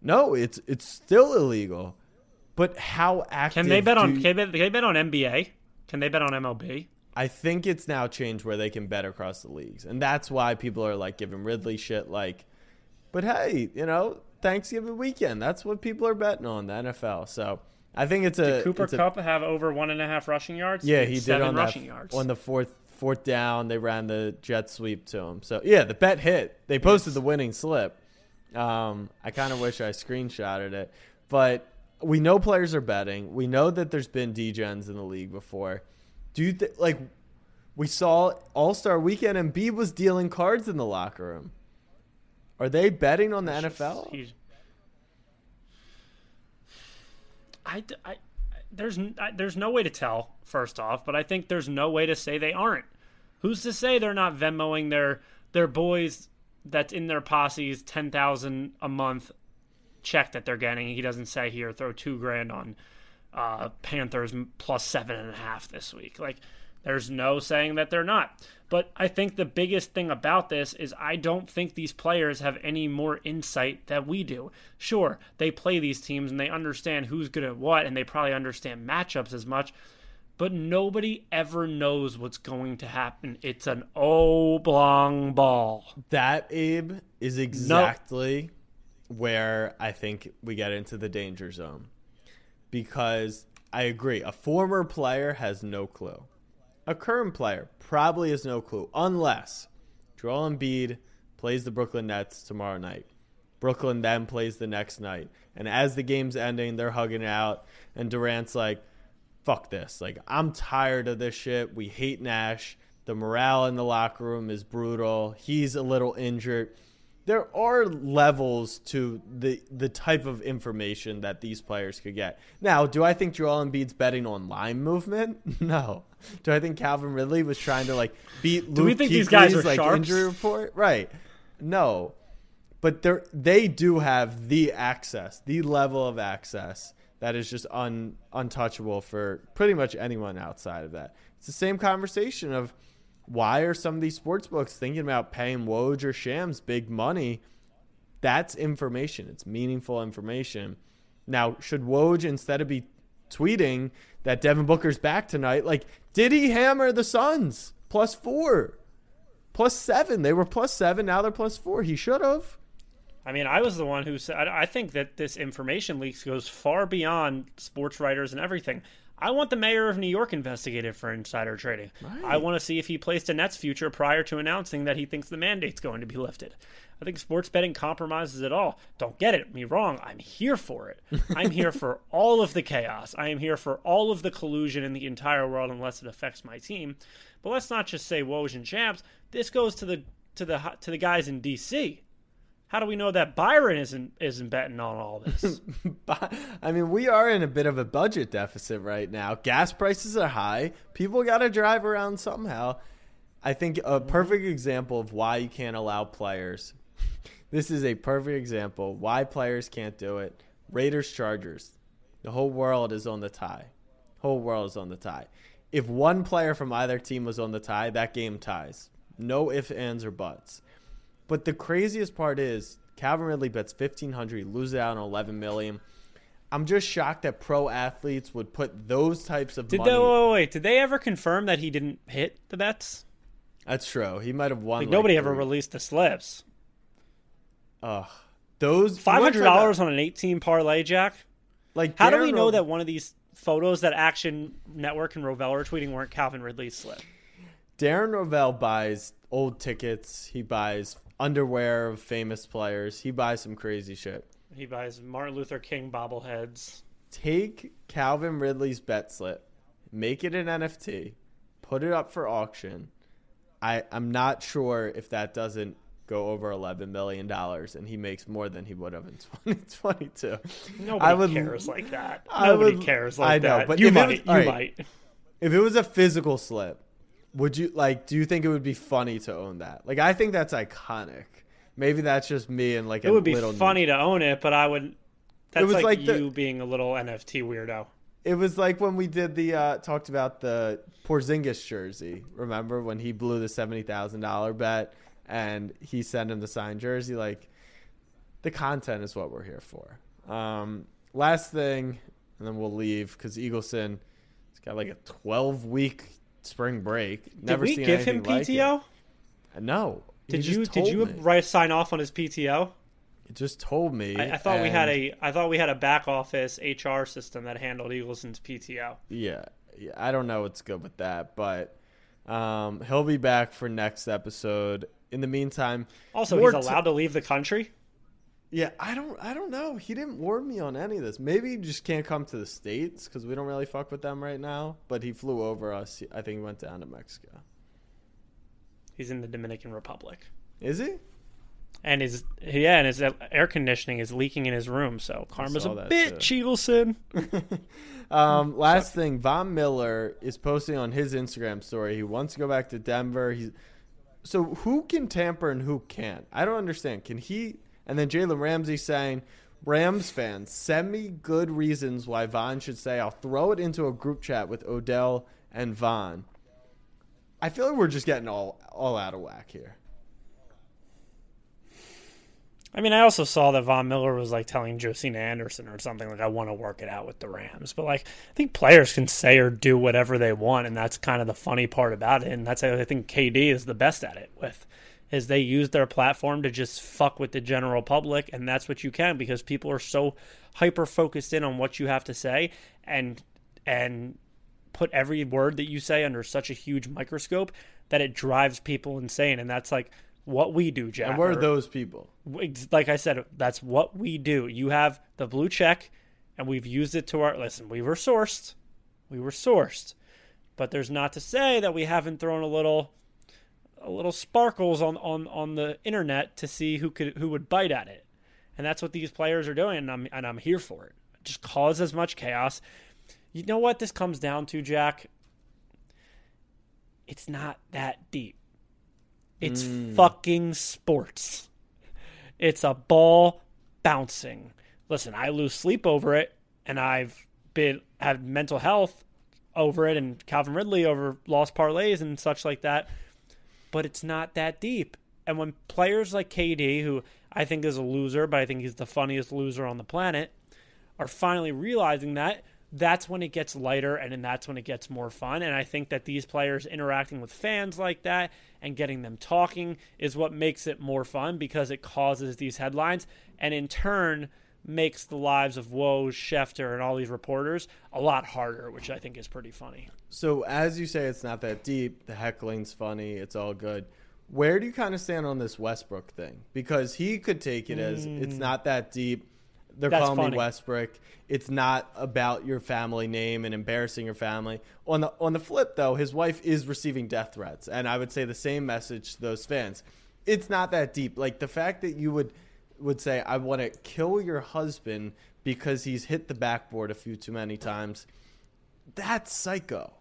No, it's it's still illegal. But how active Can they bet on? do- Can they, can they bet on NBA? Can they bet on MLB? I think it's now changed where they can bet across the leagues, and that's why people are like giving Ridley shit. Like, but hey, you know, Thanksgiving weekend, that's what people are betting on the NFL. So I think it's a Did Cooper it's a- Kupp have over one and a half rushing yards? Yeah, he did on rushing that, yards. on the fourth fourth down. They ran the jet sweep to him. So yeah, the bet hit. They posted the winning slip. Um, I kind of wish I screenshotted it, but we know players are betting. We know that there's been degens in the league before. Do you think like we saw All Star Weekend and B was dealing cards in the locker room? Are they betting on the NFL? He's- I, I- there's I, there's no way to tell. First off, but I think there's no way to say they aren't. Who's to say they're not Venmoing their their boys that's in their posses ten thousand a month check that they're getting? He doesn't say here throw two grand on uh, Panthers plus seven and a half this week. Like there's no saying that they're not. But I think the biggest thing about this is I don't think these players have any more insight that we do. Sure, they play these teams and they understand who's good at what and they probably understand matchups as much, but nobody ever knows what's going to happen. It's an oblong ball. That Abe is exactly where I think we get into the danger zone. Because I agree, a former player has no clue. A current player probably has no clue unless Joel Embiid plays the Brooklyn Nets tomorrow night. Brooklyn then plays the next night. And as the game's ending, they're hugging it out and Durant's like, fuck this. Like, I'm tired of this shit. We hate Nash. The morale in the locker room is brutal. He's a little injured. There are levels to the the type of information that these players could get. Now, do I think Joel Embiid's betting on line movement? No. Do I think Calvin Ridley was trying to like beat Luke Do we think these guys are like sharps? injury report? Right. No. But they they do have the access, the level of access that is just un, untouchable for pretty much anyone outside of that. It's the same conversation of why are some of these sports books thinking about paying Woj or Shams big money? That's information. It's meaningful information. Now, should Woj instead of be tweeting that Devin Booker's back tonight, like, did he hammer the Suns plus four, plus seven? They were plus seven. Now they're plus four. He should have. I mean, I was the one who said, I I think that this information leaks goes far beyond sports writers and everything. I want the mayor of New York investigated for insider trading. I want to see if he placed a Nets future prior to announcing that he thinks the mandate's going to be lifted. I think sports betting compromises it all. Don't get it me wrong. I'm here for it. I'm here for all of the chaos. I am here for all of the collusion in the entire world unless it affects my team. But let's not just say Woj and Shams. This goes to the to the to the guys in DC. How do we know that Byron isn't isn't betting on all this? I mean, we are in a bit of a budget deficit right now. Gas prices are high. People got to drive around somehow. I think a mm-hmm. perfect example of why you can't allow players. This is a perfect example why players can't do it. Raiders Chargers. The whole world is on the tie. Whole world is on the tie. If one player from either team was on the tie, that game ties. No ifs, ands, or buts. But the craziest part is Calvin Ridley bets fifteen hundred, he loses out on eleven million. I'm just shocked that pro athletes would put those types of Did money. they wait, wait, wait, did they ever confirm that he didn't hit the bets? That's true. He might have won. Like, like nobody ever released the slips. Ugh. Those Five hundred dollars on an eighteen parlay, Jack. Like, How do we know Ro- that one of these photos that Action Network and Rovell are tweeting weren't Calvin Ridley's slip? Darren Rovell buys old tickets. He buys underwear of famous players. He buys some crazy shit. He buys Martin Luther King bobbleheads. Take Calvin Ridley's bet slip, make it an NFT, put it up for auction. I I'm not sure if that doesn't go over eleven million dollars, and he makes more than he would have in 2022. Nobody I would- cares like that. I Nobody would- cares like I know, that. but you if it might. was- you right. might. If it was a physical slip, would you like? Do you think it would be funny to own that? Like, I think that's iconic. Maybe that's just me and like It would be funny to own it, but I would. That's was like, like you the- being a little NFT weirdo. It was like when we did the uh talked about the Porzingis jersey. Remember when he blew the seventy thousand dollar bet and he sent him the signed jersey? Like the content is what we're here for. Um, last thing, and then we'll leave because Eagleson has got like a 12 week spring break. Never did we seen give him anything like. PTO? No. did you did you me. write sign off on his PTO? He just told me. I, I thought we had a I thought we had a back office HR system that handled Eagleson's PTO. Yeah, yeah. I don't know what's good with that, but um, he'll be back for next episode. In the meantime, Also, he's t- allowed to leave the country. Yeah, I don't. I don't know. He didn't warn me on any of this. Maybe he just can't come to the states because we don't really fuck with them right now. But he flew over us. I think he went down to Mexico. He's in the Dominican Republic, Is he? and his yeah, and his air conditioning is leaking in his room. So karma's a bitch, too. Eagleson. Um, last thing, Von Miller is posting on his Instagram story. He wants to go back to Denver. He's so who can tamper and who can't? I don't understand. Can he? And then Jalen Ramsey saying, Rams fans, send me good reasons why Von should stay. I'll throw it into a group chat with Odell and Von. I feel like we're just getting all all out of whack here. I mean, I also saw that Von Miller was like telling Josina Anderson or something like, "I want to work it out with the Rams." But like, I think players can say or do whatever they want, and that's kind of the funny part about it. And that's how I think KD is the best at it with, is they use their platform to just fuck with the general public, and that's what you can because people are so hyper focused in on what you have to say, and and put every word that you say under such a huge microscope that it drives people insane, and that's like what we do, Jack. And we're those people. Like I said, that's what we do. You have the blue check, and we've used it to our listen. We were sourced, we were sourced, but there's not to say that we haven't thrown a little, a little sparkles on on on the internet to see who could who would bite at it, and that's what these players are doing, and I'm and I'm here for it. Just cause as much chaos. You know what this comes down to, Jack? It's not that deep. It's mm. fucking sports. It's a ball bouncing. Listen, I lose sleep over it, and I've been had mental health over it, and Calvin Ridley over lost parlays and such like that. But it's not that deep. And when players like KD, who I think is a loser, but I think he's the funniest loser on the planet, are finally realizing that, that's when it gets lighter and then that's when it gets more fun. And I think that these players interacting with fans like that and getting them talking is what makes it more fun because it causes these headlines and in turn makes the lives of Woj, Schefter, and all these reporters a lot harder, which I think is pretty funny. So as you say, it's not that deep. The heckling's funny. It's all good. Where do you kind of stand on this Westbrook thing? Because he could take it as it's hmm. not that deep. They're That's calling funny. me Westbrook. It's not about your family name and embarrassing your family. On the on the flip, though, his wife is receiving death threats, and I would say the same message to those fans. It's not that deep. Like the fact that you would would say, "I want to kill your husband because he's hit the backboard a few too many times." That's psycho.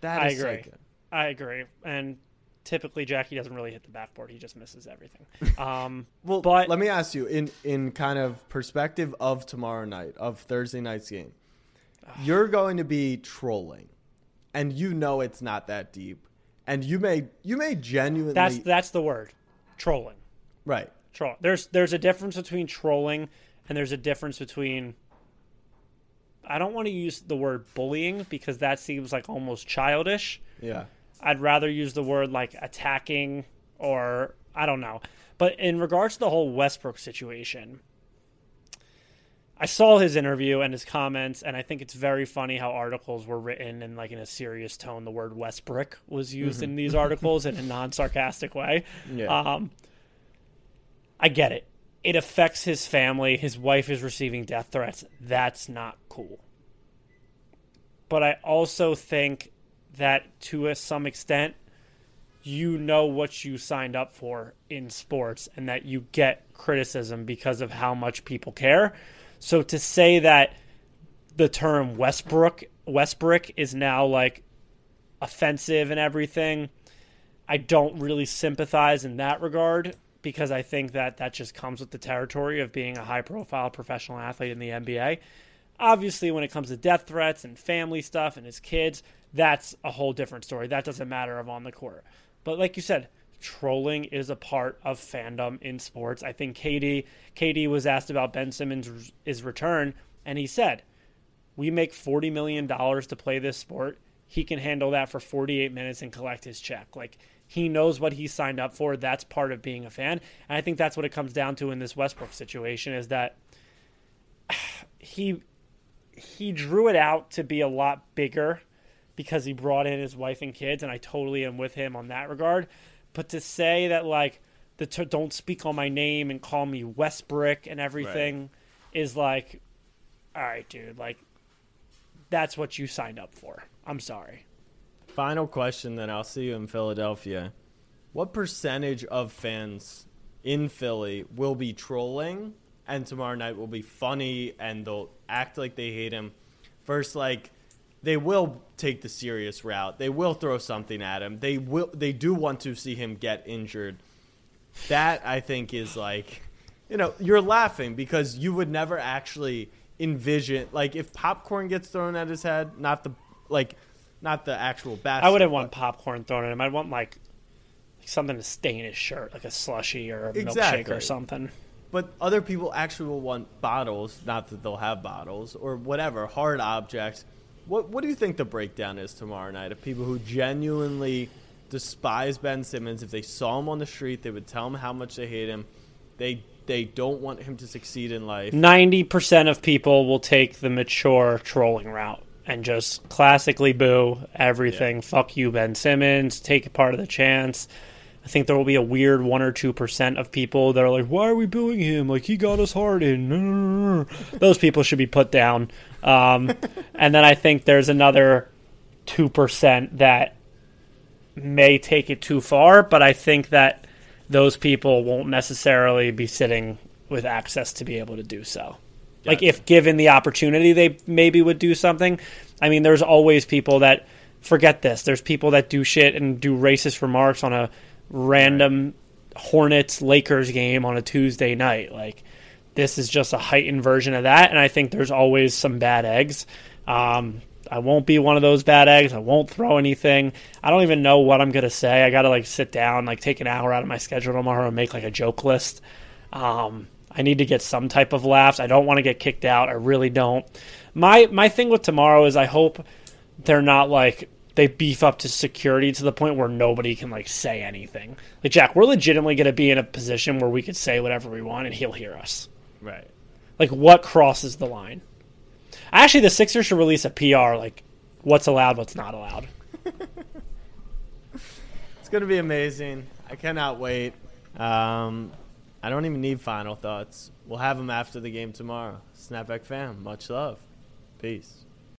That I agree. psycho. I agree. And typically Jackie doesn't really hit the backboard. He just misses everything. Um, Well, but let me ask you in in kind of perspective of tomorrow night of Thursday night's game. You're going to be trolling, and you know it's not that deep, and you may you may genuinely that's that's the word. Trolling. right. Troll. There's there's a difference between trolling and there's a difference between I don't want to use the word bullying because that seems like almost childish. Yeah, I'd rather use the word like attacking or I don't know. But in regards to the whole Westbrook situation, I saw his interview and his comments, and I think it's very funny how articles were written in like in a serious tone. The word Westbrook was used in these articles in a non-sarcastic way. Yeah. Um, I get it. It affects his family. His wife is receiving death threats. That's not cool. But I also think that to a, some extent, you know what you signed up for in sports and that you get criticism because of how much people care. So to say that the term Westbrook Westbrook is now like offensive and everything, I don't really sympathize in that regard because I think that that just comes with the territory of being a high profile professional athlete in the NBA. Obviously, when it comes to death threats and family stuff and his kids, that's a whole different story. That doesn't matter of on the court. But like you said, trolling is a part of fandom in sports. I think KD KD was asked about Ben Simmons' his return, and he said, we make $40 million to play this sport. He can handle that for 48 minutes and collect his check. Like, he knows what he signed up for. That's part of being a fan. And I think that's what it comes down to in this Westbrook situation is that he he drew it out to be a lot bigger because he brought in his wife and kids and I totally am with him on that regard. But to say that like the t- don't speak on my name and call me Westbrook and everything right. is like all right, dude, like that's what you signed up for. I'm sorry. Final question, then I'll see you in Philadelphia. What percentage of fans in Philly will be trolling, and tomorrow night will be funny, and they'll act like they hate him? First, like they will take the serious route. They will throw something at him. They will. They do want to see him get injured. That I think is like, you know, you're laughing because you would never actually envision like if popcorn gets thrown at his head, not the like not the actual basket. I wouldn't want popcorn thrown at him. I'd want like, like something to stain his shirt, like a slushy or a exactly. milkshake or something. But other people actually will want bottles, not that they'll have bottles or whatever hard objects. What What do you think the breakdown is tomorrow night of people who genuinely despise Ben Simmons? If they saw him on the street, they would tell him how much they hate him. They they don't want him to succeed in life. Ninety percent of people will take the mature trolling route and just classically boo everything. Yeah. Fuck you, Ben Simmons. Take part of the chance. I think there will be a weird one or two percent of people that are like, "Why are we booing him? Like he got us hard in." Those people should be put down. Um, and then I think there's another two percent that may take it too far, but I think that those people won't necessarily be sitting with access to be able to do so. Like if given the opportunity, they maybe would do something. I mean, there's always people that forget this. There's people that do shit and do racist remarks on a random Hornets Lakers game on a Tuesday night. Like this is just a heightened version of that, and I think there's always some bad eggs. Um, I won't be one of those bad eggs. I won't throw anything. I don't even know what I'm gonna say. I gotta like sit down, like take an hour out of my schedule tomorrow and make like a joke list. Um, I need to get some type of laughs. I don't want to get kicked out. I really don't. My my thing with tomorrow is I hope they're not like they beef up to security to the point where nobody can like say anything. Like Jack, we're legitimately going to be in a position where we could say whatever we want and he'll hear us. Right. Like what crosses the line? Actually, the Sixers should release a PR like what's allowed, what's not allowed. it's going to be amazing. I cannot wait. Um, I don't even need final thoughts. We'll have them after the game tomorrow. Snapback fam, much love. Peace.